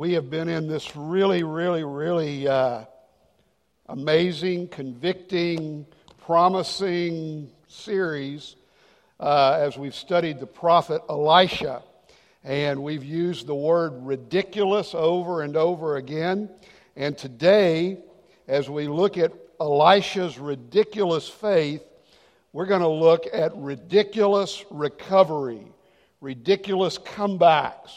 we have been in this really, really, really uh, amazing, convicting, promising series uh, as we've studied the prophet Elisha. And we've used the word ridiculous over and over again. And today, as we look at Elisha's ridiculous faith, we're going to look at ridiculous recovery, ridiculous comebacks.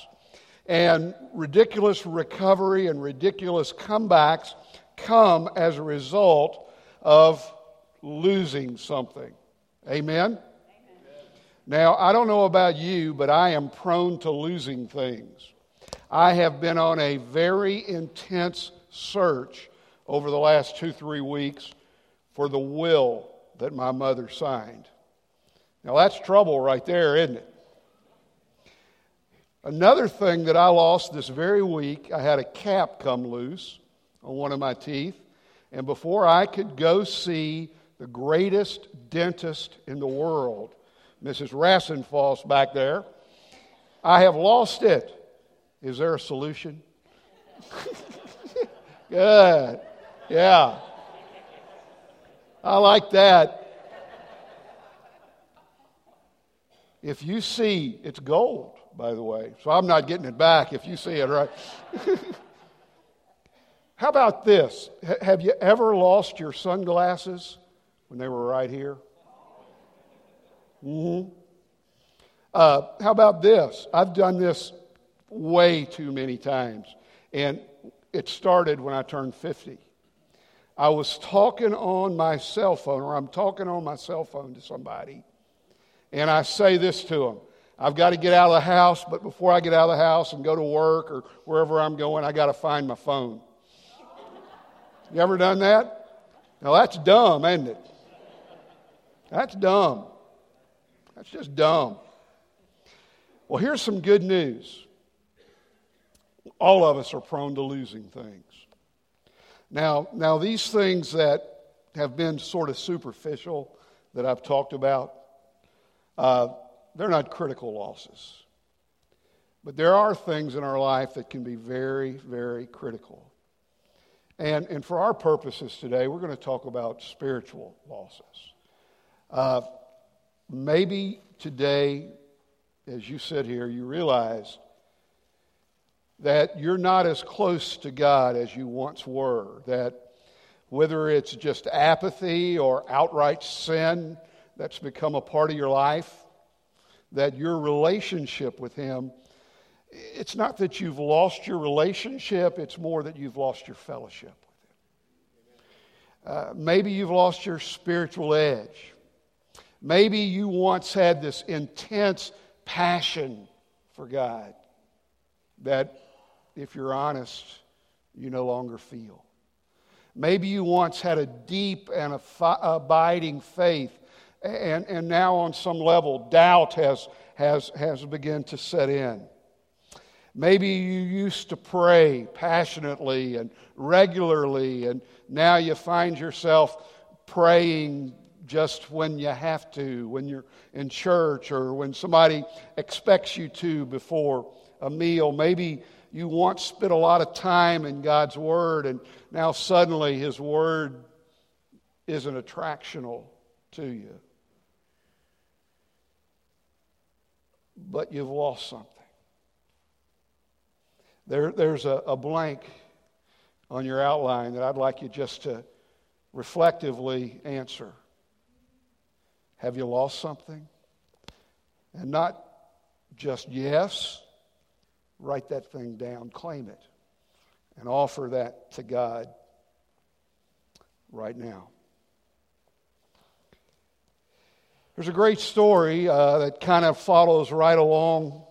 And ridiculous recovery and ridiculous comebacks come as a result of losing something. Amen? Amen? Now, I don't know about you, but I am prone to losing things. I have been on a very intense search over the last two, three weeks for the will that my mother signed. Now, that's trouble right there, isn't it? Another thing that I lost this very week, I had a cap come loose on one of my teeth. And before I could go see the greatest dentist in the world, Mrs. Rassenfalls back there, I have lost it. Is there a solution? Good. Yeah. I like that. If you see, it's gold by the way. So I'm not getting it back if you see it, right? How about this? H- have you ever lost your sunglasses when they were right here? Mm-hmm. Uh, how about this? I've done this way too many times, and it started when I turned 50. I was talking on my cell phone, or I'm talking on my cell phone to somebody, and I say this to them I've got to get out of the house, but before I get out of the house and go to work or wherever I'm going, I got to find my phone. You ever done that? Now that's dumb, isn't it? That's dumb. That's just dumb. Well, here's some good news. All of us are prone to losing things. Now, now these things that have been sort of superficial that I've talked about, uh, they're not critical losses. But there are things in our life that can be very, very critical. And, and for our purposes today, we're going to talk about spiritual losses. Uh, maybe today, as you sit here, you realize that you're not as close to God as you once were. That whether it's just apathy or outright sin that's become a part of your life, that your relationship with Him, it's not that you've lost your relationship, it's more that you've lost your fellowship with Him. Uh, maybe you've lost your spiritual edge. Maybe you once had this intense passion for God that, if you're honest, you no longer feel. Maybe you once had a deep and abiding faith and, and now, on some level, doubt has, has, has begun to set in. Maybe you used to pray passionately and regularly, and now you find yourself praying just when you have to, when you're in church or when somebody expects you to before a meal. Maybe you once spent a lot of time in God's Word, and now suddenly His Word isn't attractional to you. But you've lost something. There, there's a, a blank on your outline that I'd like you just to reflectively answer. Have you lost something? And not just yes, write that thing down, claim it, and offer that to God right now. There's a great story uh, that kind of follows right along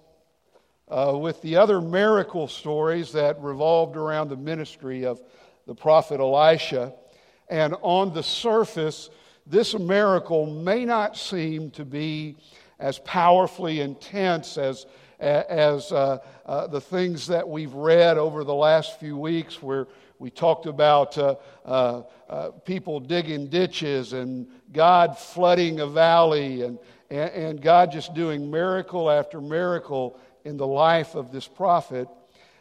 uh, with the other miracle stories that revolved around the ministry of the prophet Elisha. And on the surface, this miracle may not seem to be as powerfully intense as, as uh, uh, the things that we've read over the last few weeks, where we talked about uh, uh, uh, people digging ditches and God flooding a valley and, and, and, God just doing miracle after miracle in the life of this prophet.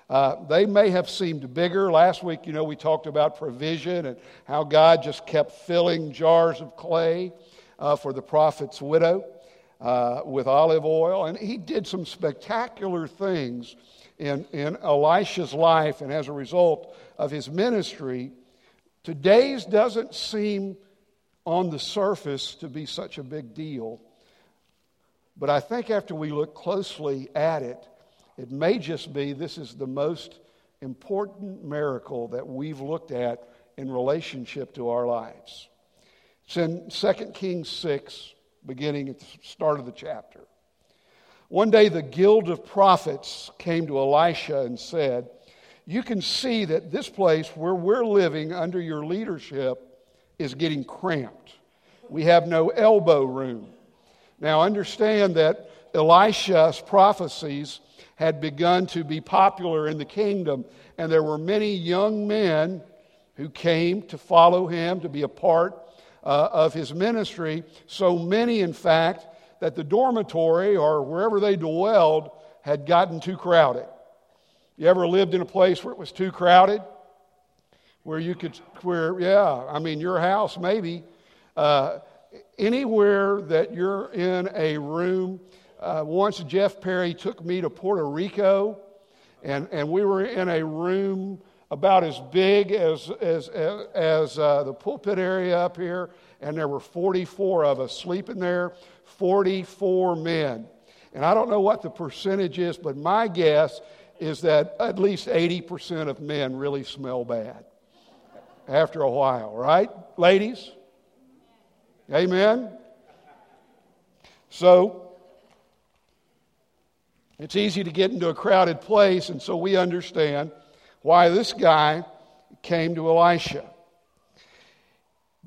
Uh, they may have seemed bigger. Last week, you know, we talked about provision and how God just kept filling jars of clay uh, for the prophet's widow uh, with olive oil. And he did some spectacular things in, in Elisha's life. And as a result of his ministry, today's doesn't seem on the surface to be such a big deal. But I think after we look closely at it, it may just be this is the most important miracle that we've looked at in relationship to our lives. It's in 2 Kings 6, beginning at the start of the chapter. One day, the guild of prophets came to Elisha and said, You can see that this place where we're living under your leadership is getting cramped. We have no elbow room. Now, understand that Elisha's prophecies had begun to be popular in the kingdom, and there were many young men who came to follow him, to be a part uh, of his ministry. So many, in fact, that the dormitory or wherever they dwelled had gotten too crowded. You ever lived in a place where it was too crowded? Where you could, where, yeah, I mean, your house maybe. Uh, anywhere that you're in a room uh, once Jeff Perry took me to Puerto Rico, and, and we were in a room about as big as, as, as, as uh, the pulpit area up here, and there were 44 of us sleeping there, 44 men. And I don't know what the percentage is, but my guess is that at least 80% of men really smell bad after a while, right, ladies? Amen? So, it's easy to get into a crowded place, and so we understand why this guy came to Elisha.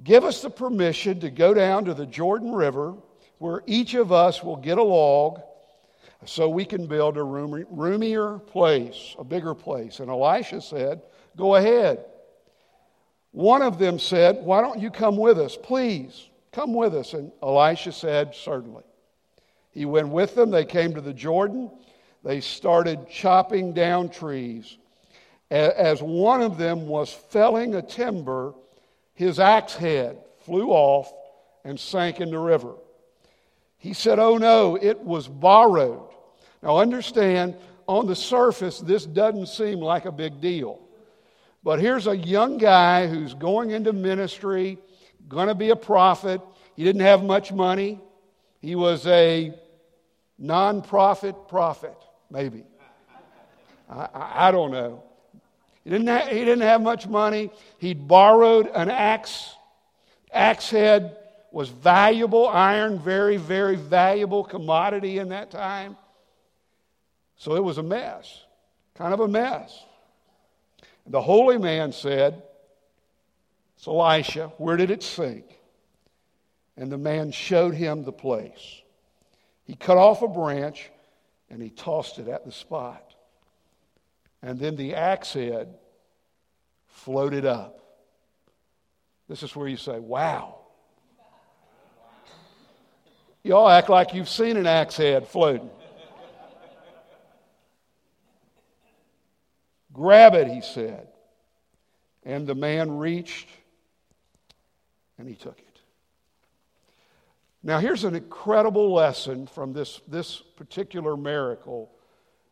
Give us the permission to go down to the Jordan River where each of us will get a log so we can build a roomier place, a bigger place. And Elisha said, Go ahead. One of them said, Why don't you come with us? Please, come with us. And Elisha said, Certainly. He went with them. They came to the Jordan. They started chopping down trees. As one of them was felling a timber, his axe head flew off and sank in the river. He said, Oh no, it was borrowed. Now understand, on the surface, this doesn't seem like a big deal. But here's a young guy who's going into ministry, going to be a prophet. He didn't have much money. He was a non-profit prophet, maybe. I, I, I don't know. He didn't, have, he didn't have much money. He'd borrowed an axe. Axe head was valuable, iron, very, very valuable commodity in that time. So it was a mess, kind of a mess. The holy man said, It's Elisha, where did it sink? And the man showed him the place. He cut off a branch and he tossed it at the spot. And then the axe head floated up. This is where you say, wow. Y'all act like you've seen an axe head floating. Grab it, he said. And the man reached and he took it. Now, here's an incredible lesson from this, this particular miracle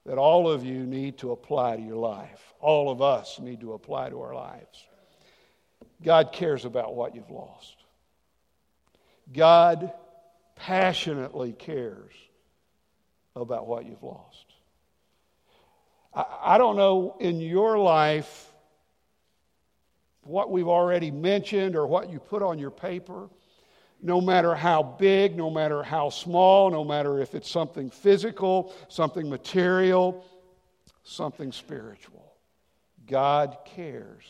that all of you need to apply to your life. All of us need to apply to our lives. God cares about what you've lost. God passionately cares about what you've lost. I, don't know in your life what we've already mentioned or what you put on your paper no matter how big, no matter how small, no matter if it's something physical, something material, something spiritual. God cares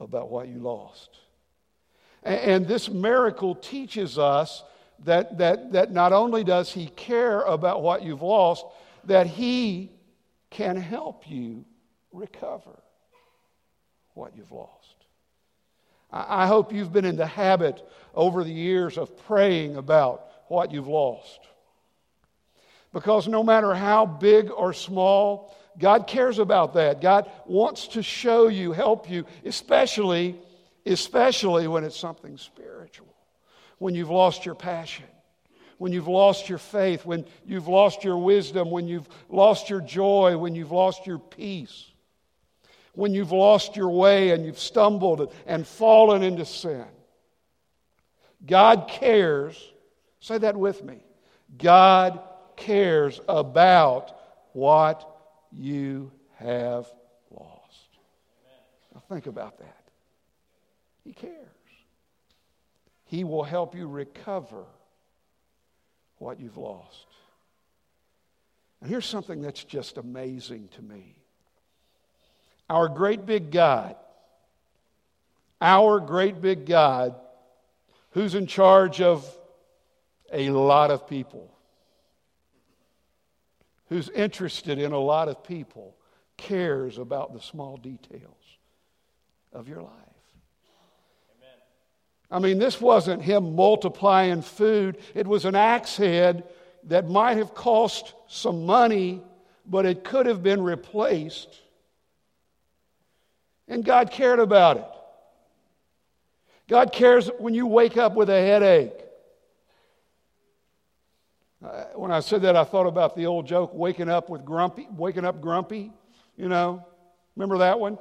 about what you lost. And this miracle teaches us that, that, that not only does He care about what you've lost, that He can help you recover what you've lost. I hope you've been in the habit over the years of praying about what you've lost. Because no matter how big or small, God cares about that. God wants to show you, help you, especially, especially when it's something spiritual, when you've lost your passion, when you've lost your faith, when you've lost your wisdom, when you've lost your joy, when you've lost your peace, when you've lost your way and you've stumbled and fallen into sin. God cares, say that with me. God cares about what you have lost. Now, think about that. He cares. He will help you recover what you've lost. And here's something that's just amazing to me our great big God, our great big God, who's in charge of a lot of people who's interested in a lot of people cares about the small details of your life. I mean, this wasn't him multiplying food, it was an axe head that might have cost some money, but it could have been replaced. And God cared about it. God cares when you wake up with a headache. Uh, when I said that, I thought about the old joke, waking up with grumpy, waking up grumpy, you know. Remember that one?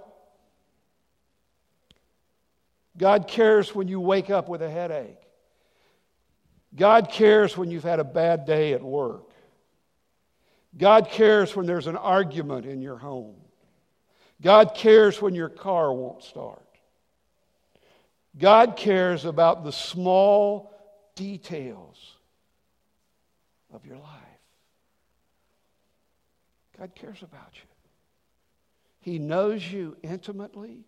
God cares when you wake up with a headache. God cares when you've had a bad day at work. God cares when there's an argument in your home. God cares when your car won't start. God cares about the small details of your life. God cares about you. He knows you intimately.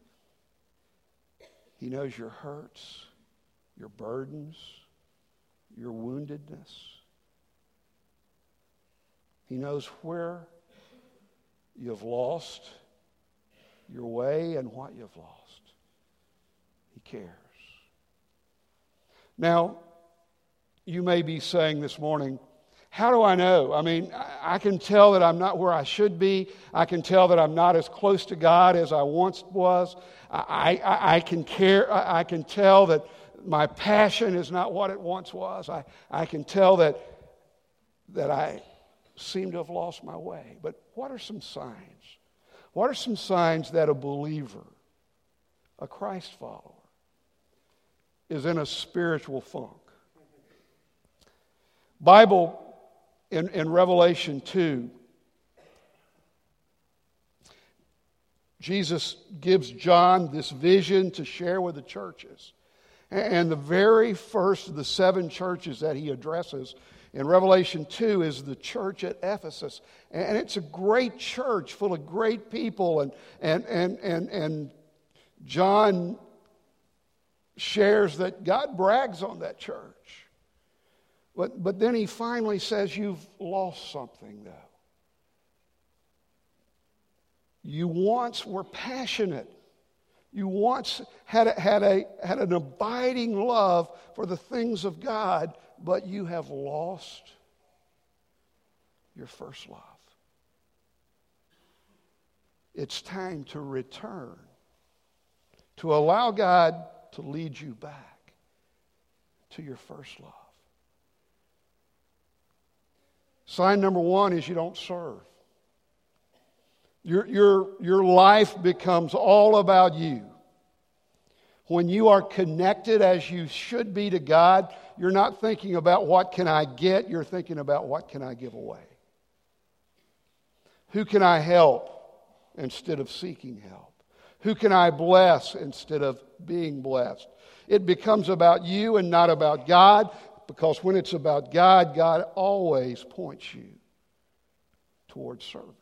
He knows your hurts, your burdens, your woundedness. He knows where you've lost your way and what you've lost. He cares. Now, you may be saying this morning, how do I know? I mean, I can tell that I'm not where I should be. I can tell that I'm not as close to God as I once was. I, I, I can care. I can tell that my passion is not what it once was. I, I can tell that, that I seem to have lost my way. But what are some signs? What are some signs that a believer, a Christ follower, is in a spiritual funk? Bible in, in Revelation 2, Jesus gives John this vision to share with the churches. And the very first of the seven churches that he addresses in Revelation 2 is the church at Ephesus. And it's a great church full of great people. And, and, and, and, and John shares that God brags on that church. But, but then he finally says, You've lost something, though. You once were passionate. You once had, a, had, a, had an abiding love for the things of God, but you have lost your first love. It's time to return, to allow God to lead you back to your first love. Sign number one is you don't serve. Your, your, your life becomes all about you. When you are connected as you should be to God, you're not thinking about what can I get, you're thinking about what can I give away. Who can I help instead of seeking help? Who can I bless instead of being blessed? It becomes about you and not about God because when it's about God, God always points you towards service.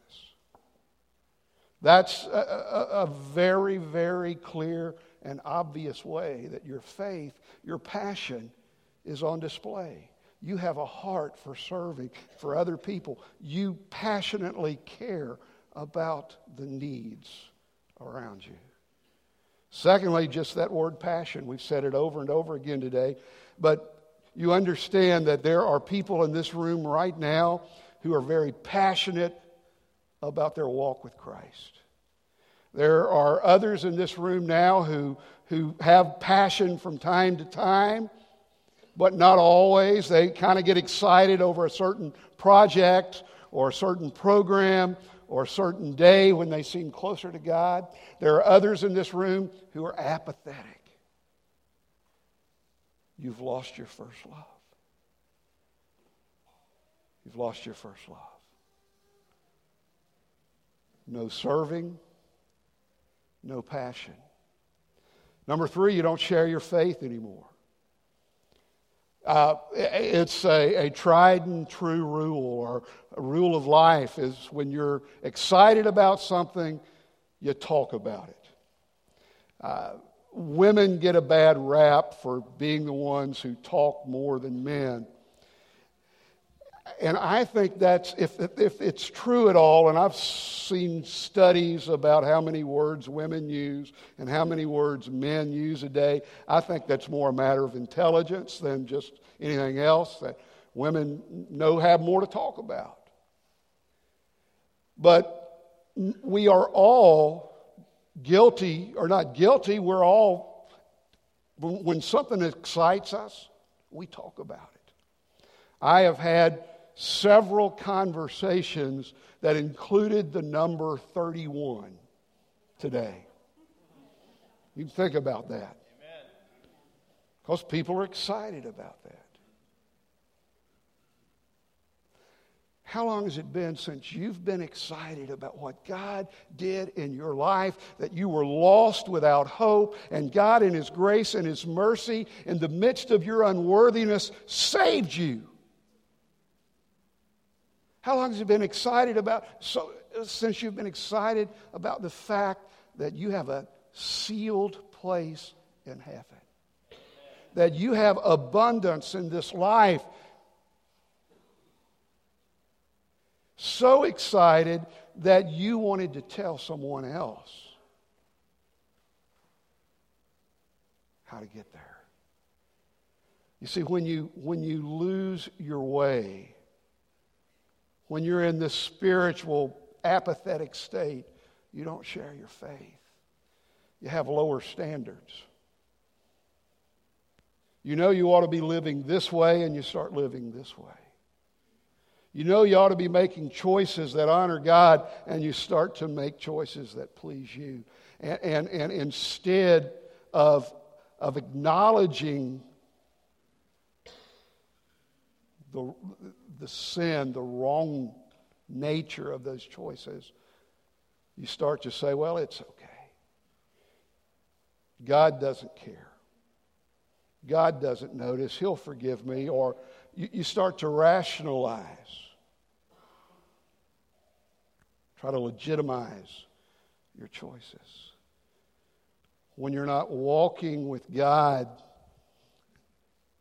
That's a, a, a, very, very clear and obvious way that your faith, your passion, is on display. You have a heart for serving for other people. You passionately care about the needs around you. Secondly, just that word passion. We've said it over and over again today. But you understand that there are people in this room right now who are very passionate about their walk with Christ. There are others in this room now who, who have passion from time to time, but not always. They kind of get excited over a certain project or a certain program or a certain day when they seem closer to God. There are others in this room who are apathetic. You've lost your first love. You've lost your first love. No serving, no passion. Number three, you don't share your faith anymore. Uh, it's a, a, tried and true rule or a rule of life is when you're excited about something, you talk about it. Uh, women get a bad rap for being the ones who talk more than men and I think that's, if, if it's true at all, and I've seen studies about how many words women use and how many words men use a day, I think that's more a matter of intelligence than just anything else that women know have more to talk about. But we are all guilty, or not guilty, we're all, when something excites us, we talk about it. I have had several conversations that included the number 31 today. You think about that. Because people are excited about that. How long has it been since you've been excited about what God did in your life, that you were lost without hope, and God, in His grace and His mercy, in the midst of your unworthiness, saved you? How long has it been excited about, so, since you've been excited about the fact that you have a sealed place in heaven? That you have abundance in this life. So excited that you wanted to tell someone else how to get there. You see, when you, when you lose your way, when you're in this spiritual, apathetic state, you don't share your faith. You have lower standards. You know you ought to be living this way, and you start living this way. You know you ought to be making choices that honor God, and you start to make choices that please you. And, and, and instead of, of acknowledging the, the sin, the wrong nature of those choices, you start to say, well, it's okay. God doesn't care. God doesn't notice. He'll forgive me. Or you, you start to rationalize, try to legitimize your choices. When you're not walking with God,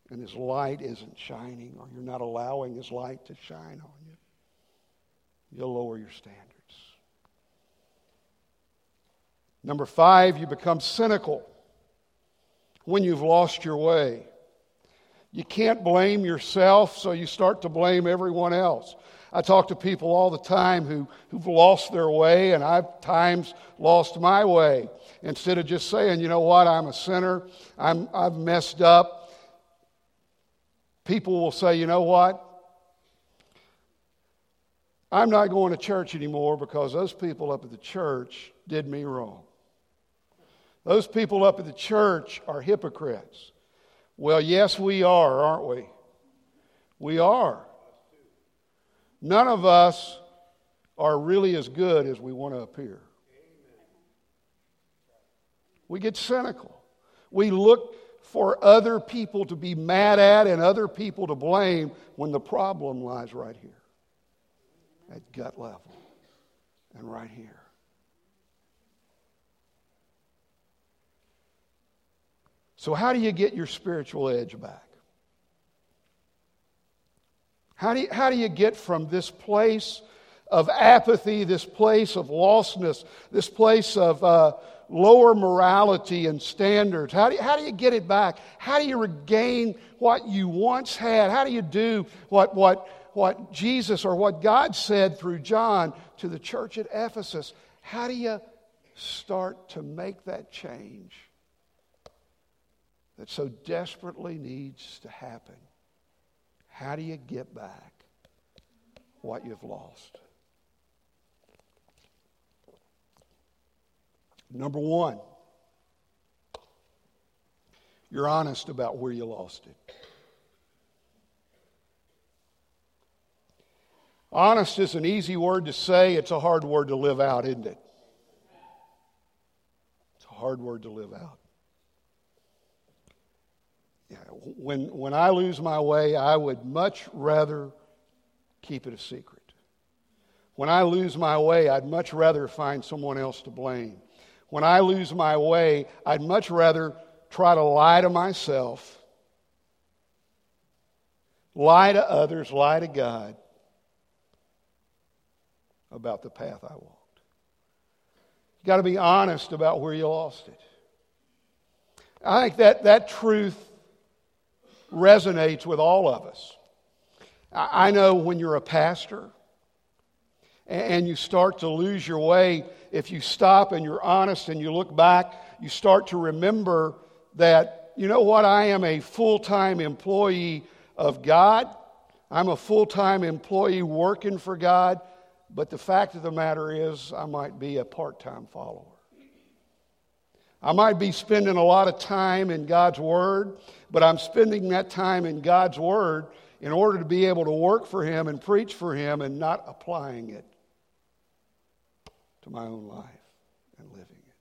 and His light isn't shining, or you're not allowing His light to shine on you, you'll lower your standards. Number five, you become cynical when you've lost your way. You can't blame yourself, so you start to blame everyone else. I talk to people all the time who, who've lost their way, and I've times lost my way. Instead of just saying, you know what, I'm a sinner, I'm, I've messed up, people will say, you know what? I'm not going to church anymore because those people up at the church did me wrong. Those people up at the church are hypocrites. Well, yes, we are, aren't we? We are. None of us are really as good as we want to appear. We get cynical. We look for other people to be mad at and other people to blame when the problem lies right here at gut level and right here. So, how do you get your spiritual edge back? How do you, how do you get from this place of apathy, this place of lostness, this place of uh, lower morality and standards? How do, you, how do you get it back? How do you regain what you once had? How do you do what, what, what Jesus or what God said through John to the church at Ephesus. How do you start to make that change that so desperately needs to happen? How do you get back what you've lost? Number one, you're honest about where you lost it. Honest is an easy word to say, it's a hard word to live out, isn't it? It's a hard word to live out. When, when I lose my way, I would much rather keep it a secret. When I lose my way, I'd much rather find someone else to blame. When I lose my way, I'd much rather try to lie to myself, lie to others, lie to God about the path I walked. You've got to be honest about where you lost it. I think that that truth resonates with all of us. I know when you're a pastor and you start to lose your way, if you stop and you're honest and you look back, you start to remember that, you know what, I am a full time employee of God. I'm a full time employee working for God. But the fact of the matter is, I might be a part time follower. I might be spending a lot of time in God's Word, but I'm spending that time in God's Word in order to be able to work for Him and preach for Him and not applying it to my own life and living it.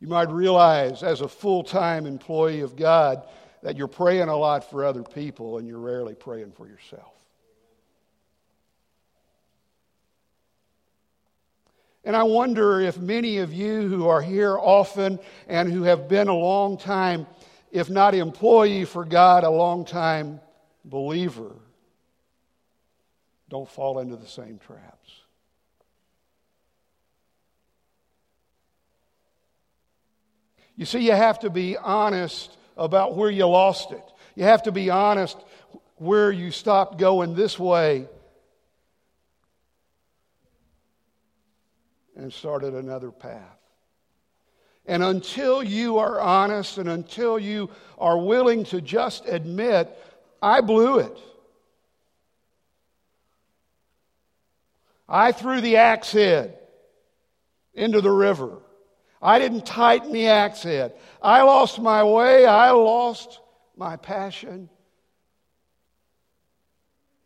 You might realize, as a full time employee of God, that you're praying a lot for other people and you're rarely praying for yourself. And I wonder if many of you who are here often and who have been a long time, if not employee for God, a long time believer, don't fall into the same traps. You see, you have to be honest about where you lost it. You have to be honest where you stopped going this way and started another path. And until you are honest and until you are willing to just admit, I blew it. I threw the axe head into the river. I didn't tighten the axe head. I lost my way. I lost my passion.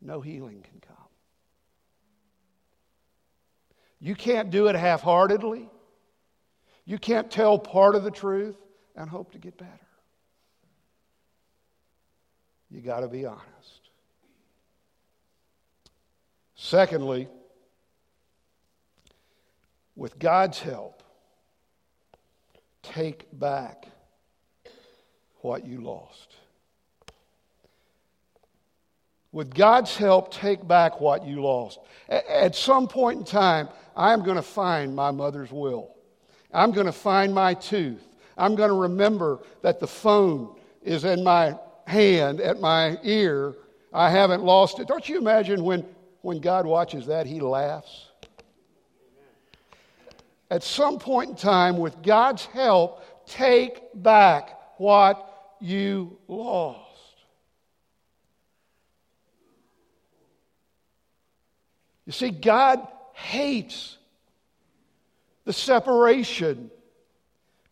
No healing can come. You can't do it half heartedly. You can't tell part of the truth and hope to get better. You got to be honest. Secondly, with God's help, take back what you lost. With God's help, take back what you lost. At some point in time, I'm going to find my mother's will. I'm going to find my tooth. I'm going to remember that the phone is in my hand, at my ear. I haven't lost it. Don't you imagine when, when God watches that, he laughs? at some point in time, with God's help, take back what you lost. You see, God hates the separation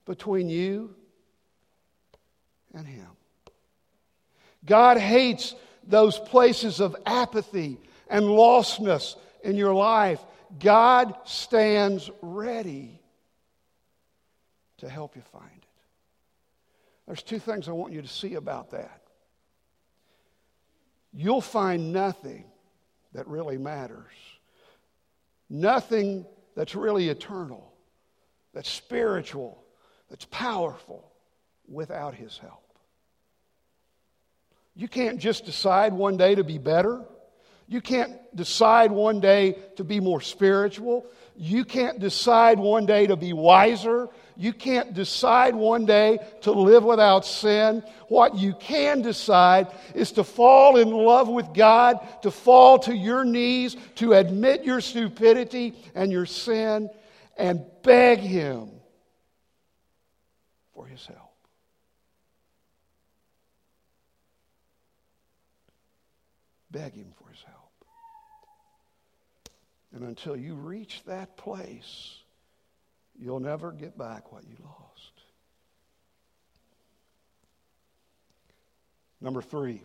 between you and Him. God hates those places of apathy and lostness in your life. God stands ready to help you find it. There's two things I want you to see about that. You'll find nothing that really matters, nothing that's really eternal, that's spiritual, that's powerful without His help. You can't just decide one day to be better. You can't decide one day to be more spiritual. You can't decide one day to be wiser. You can't decide one day to live without sin. What you can decide is to fall in love with God, to fall to your knees, to admit your stupidity and your sin, and beg Him for His help. Beg Him for His help. And until you reach that place, you'll never get back what you lost. Number three,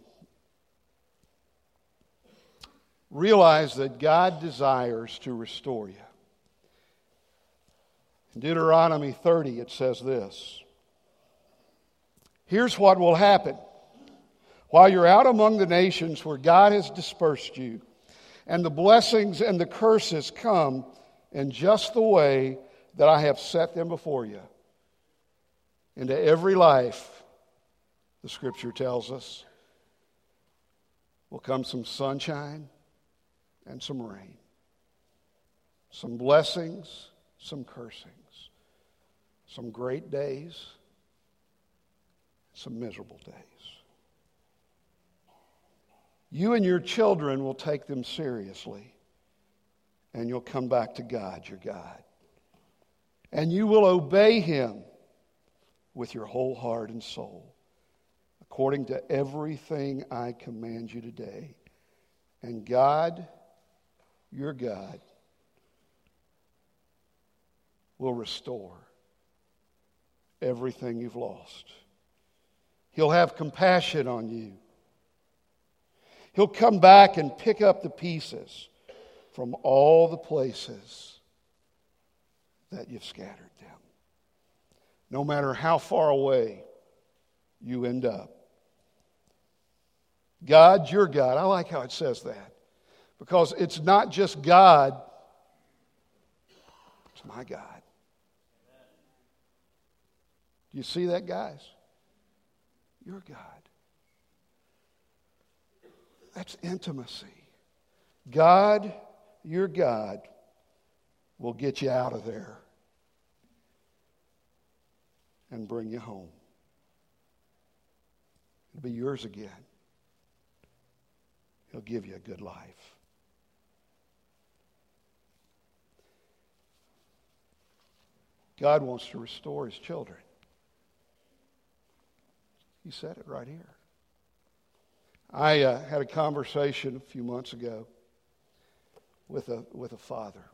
realize that God desires to restore you. In Deuteronomy 30, it says this Here's what will happen. While you're out among the nations where God has dispersed you, and the blessings and the curses come in just the way that I have set them before you. Into every life, the scripture tells us, will come some sunshine and some rain, some blessings, some cursings, some great days, some miserable days. You and your children will take them seriously, and you'll come back to God, your God. And you will obey Him with your whole heart and soul, according to everything I command you today. And God, your God, will restore everything you've lost. He'll have compassion on you He'll come back and pick up the pieces from all the places that you've scattered them. No matter how far away you end up. God, your God. I like how it says that because it's not just God, it's my God. Do you see that, guys? Your God. That's intimacy. God, your God, will get you out of there and bring you home. It'll be yours again. He'll give you a good life. God wants to restore his children. He said it right here. I uh, had a conversation a few months ago with a, with a father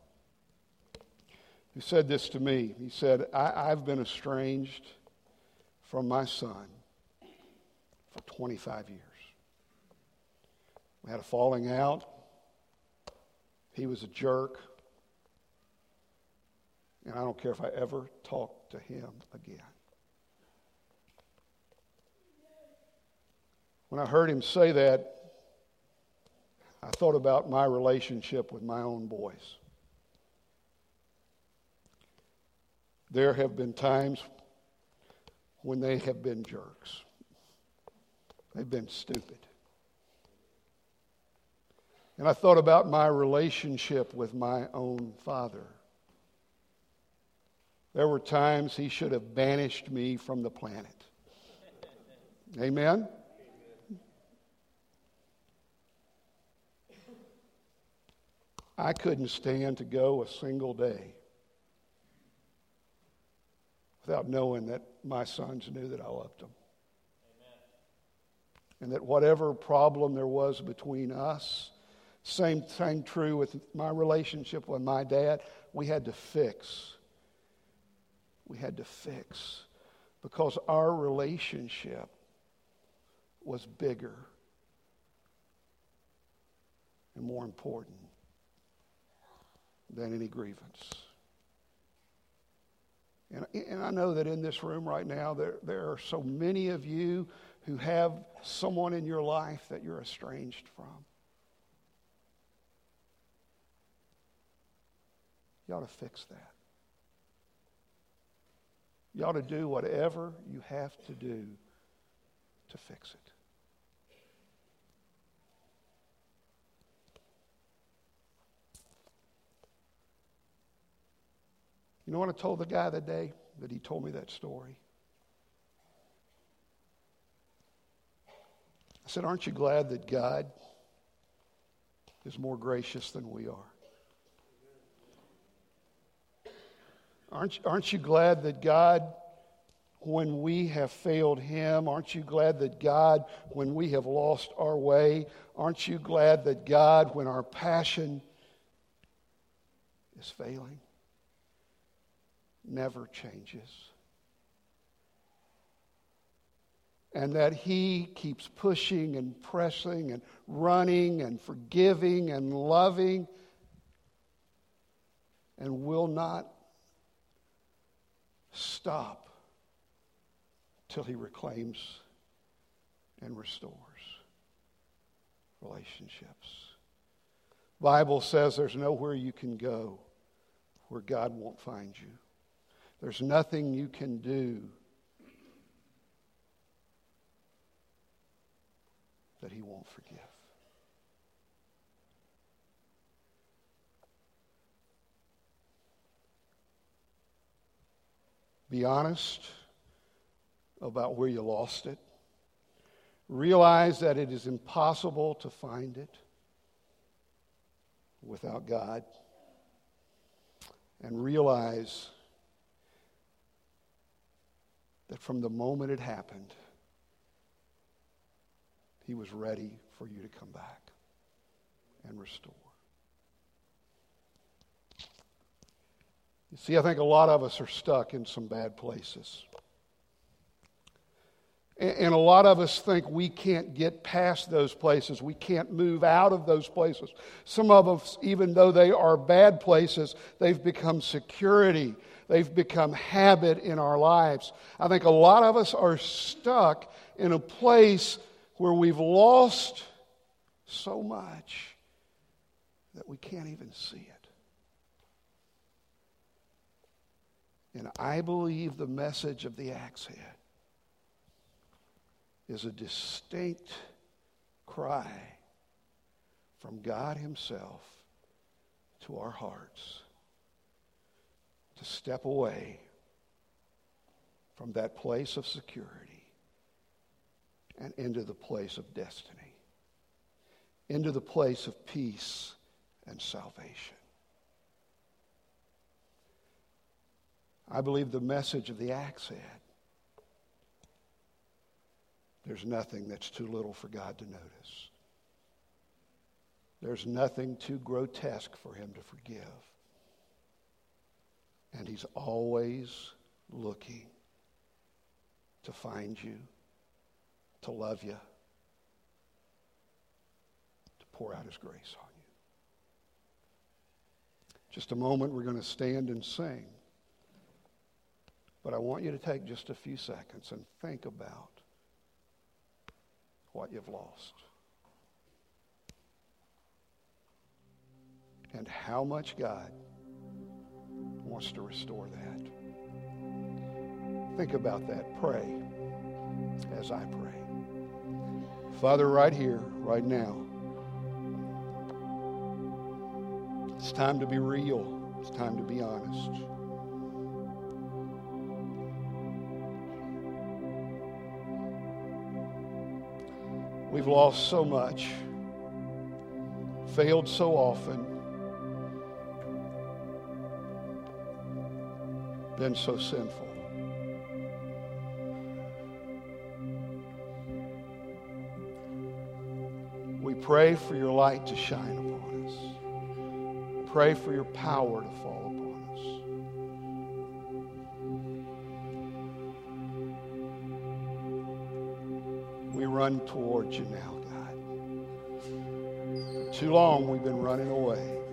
who said this to me. He said, I, I've been estranged from my son for 25 years. We had a falling out. He was a jerk. And I don't care if I ever talk to him again. When I heard him say that, I thought about my relationship with my own boys. There have been times when they have been jerks. They've been stupid. And I thought about my relationship with my own father. There were times he should have banished me from the planet. Amen? I couldn't stand to go a single day without knowing that my sons knew that I loved them. Amen. And that whatever problem there was between us, same thing true with my relationship with my dad, we had to fix. We had to fix because our relationship was bigger and more important than any grievance. And, and I know that in this room right now, there, there are so many of you who have someone in your life that you're estranged from. You ought to fix that. You ought to do whatever you have to do to fix it. You know what I told the guy that day? that he told me that story. I said, Aren't you glad that God is more gracious than we are? Aren't, aren't you glad that God, when we have failed Him, aren't you glad that God, when we have lost our way, aren't you glad that God, when our passion is failing, never changes? and that He keeps pushing and pressing and running and forgiving and loving and will not stop till He reclaims and restores relationships. Bible says there's nowhere you can go where God won't find you. There's nothing you can do that he won't forgive. Be honest about where you lost it. Realize that it is impossible to find it without God. And realize that from the moment it happened, he was ready for you to come back and restore. You see, I think a lot of us are stuck in some bad places. And a lot of us think we can't get past those places. We can't move out of those places. Some of us, even though they are bad places, they've become security. They've become habit in our lives. I think a lot of us are stuck in a place where we've lost so much that we can't even see it. And I believe the message of the axe head is a distinct cry from God Himself to our hearts to step away from that place of security and into the place of destiny, into the place of peace and salvation. I believe the message of the axe head there's nothing that's too little for God to notice. There's nothing too grotesque for him to forgive. And he's always looking to find you to love you, to pour out his grace on you. Just a moment, we're going to stand and sing. But I want you to take just a few seconds and think about what you've lost. And how much God wants to restore that. Think about that. Pray as I pray. Father, right here, right now, it's time to be real. It's time to be honest. We've lost so much, failed so often, been so sinful. We pray for your light to shine upon us. Pray for your power to fall upon us. We run towards you now, God. For too long we've been running away.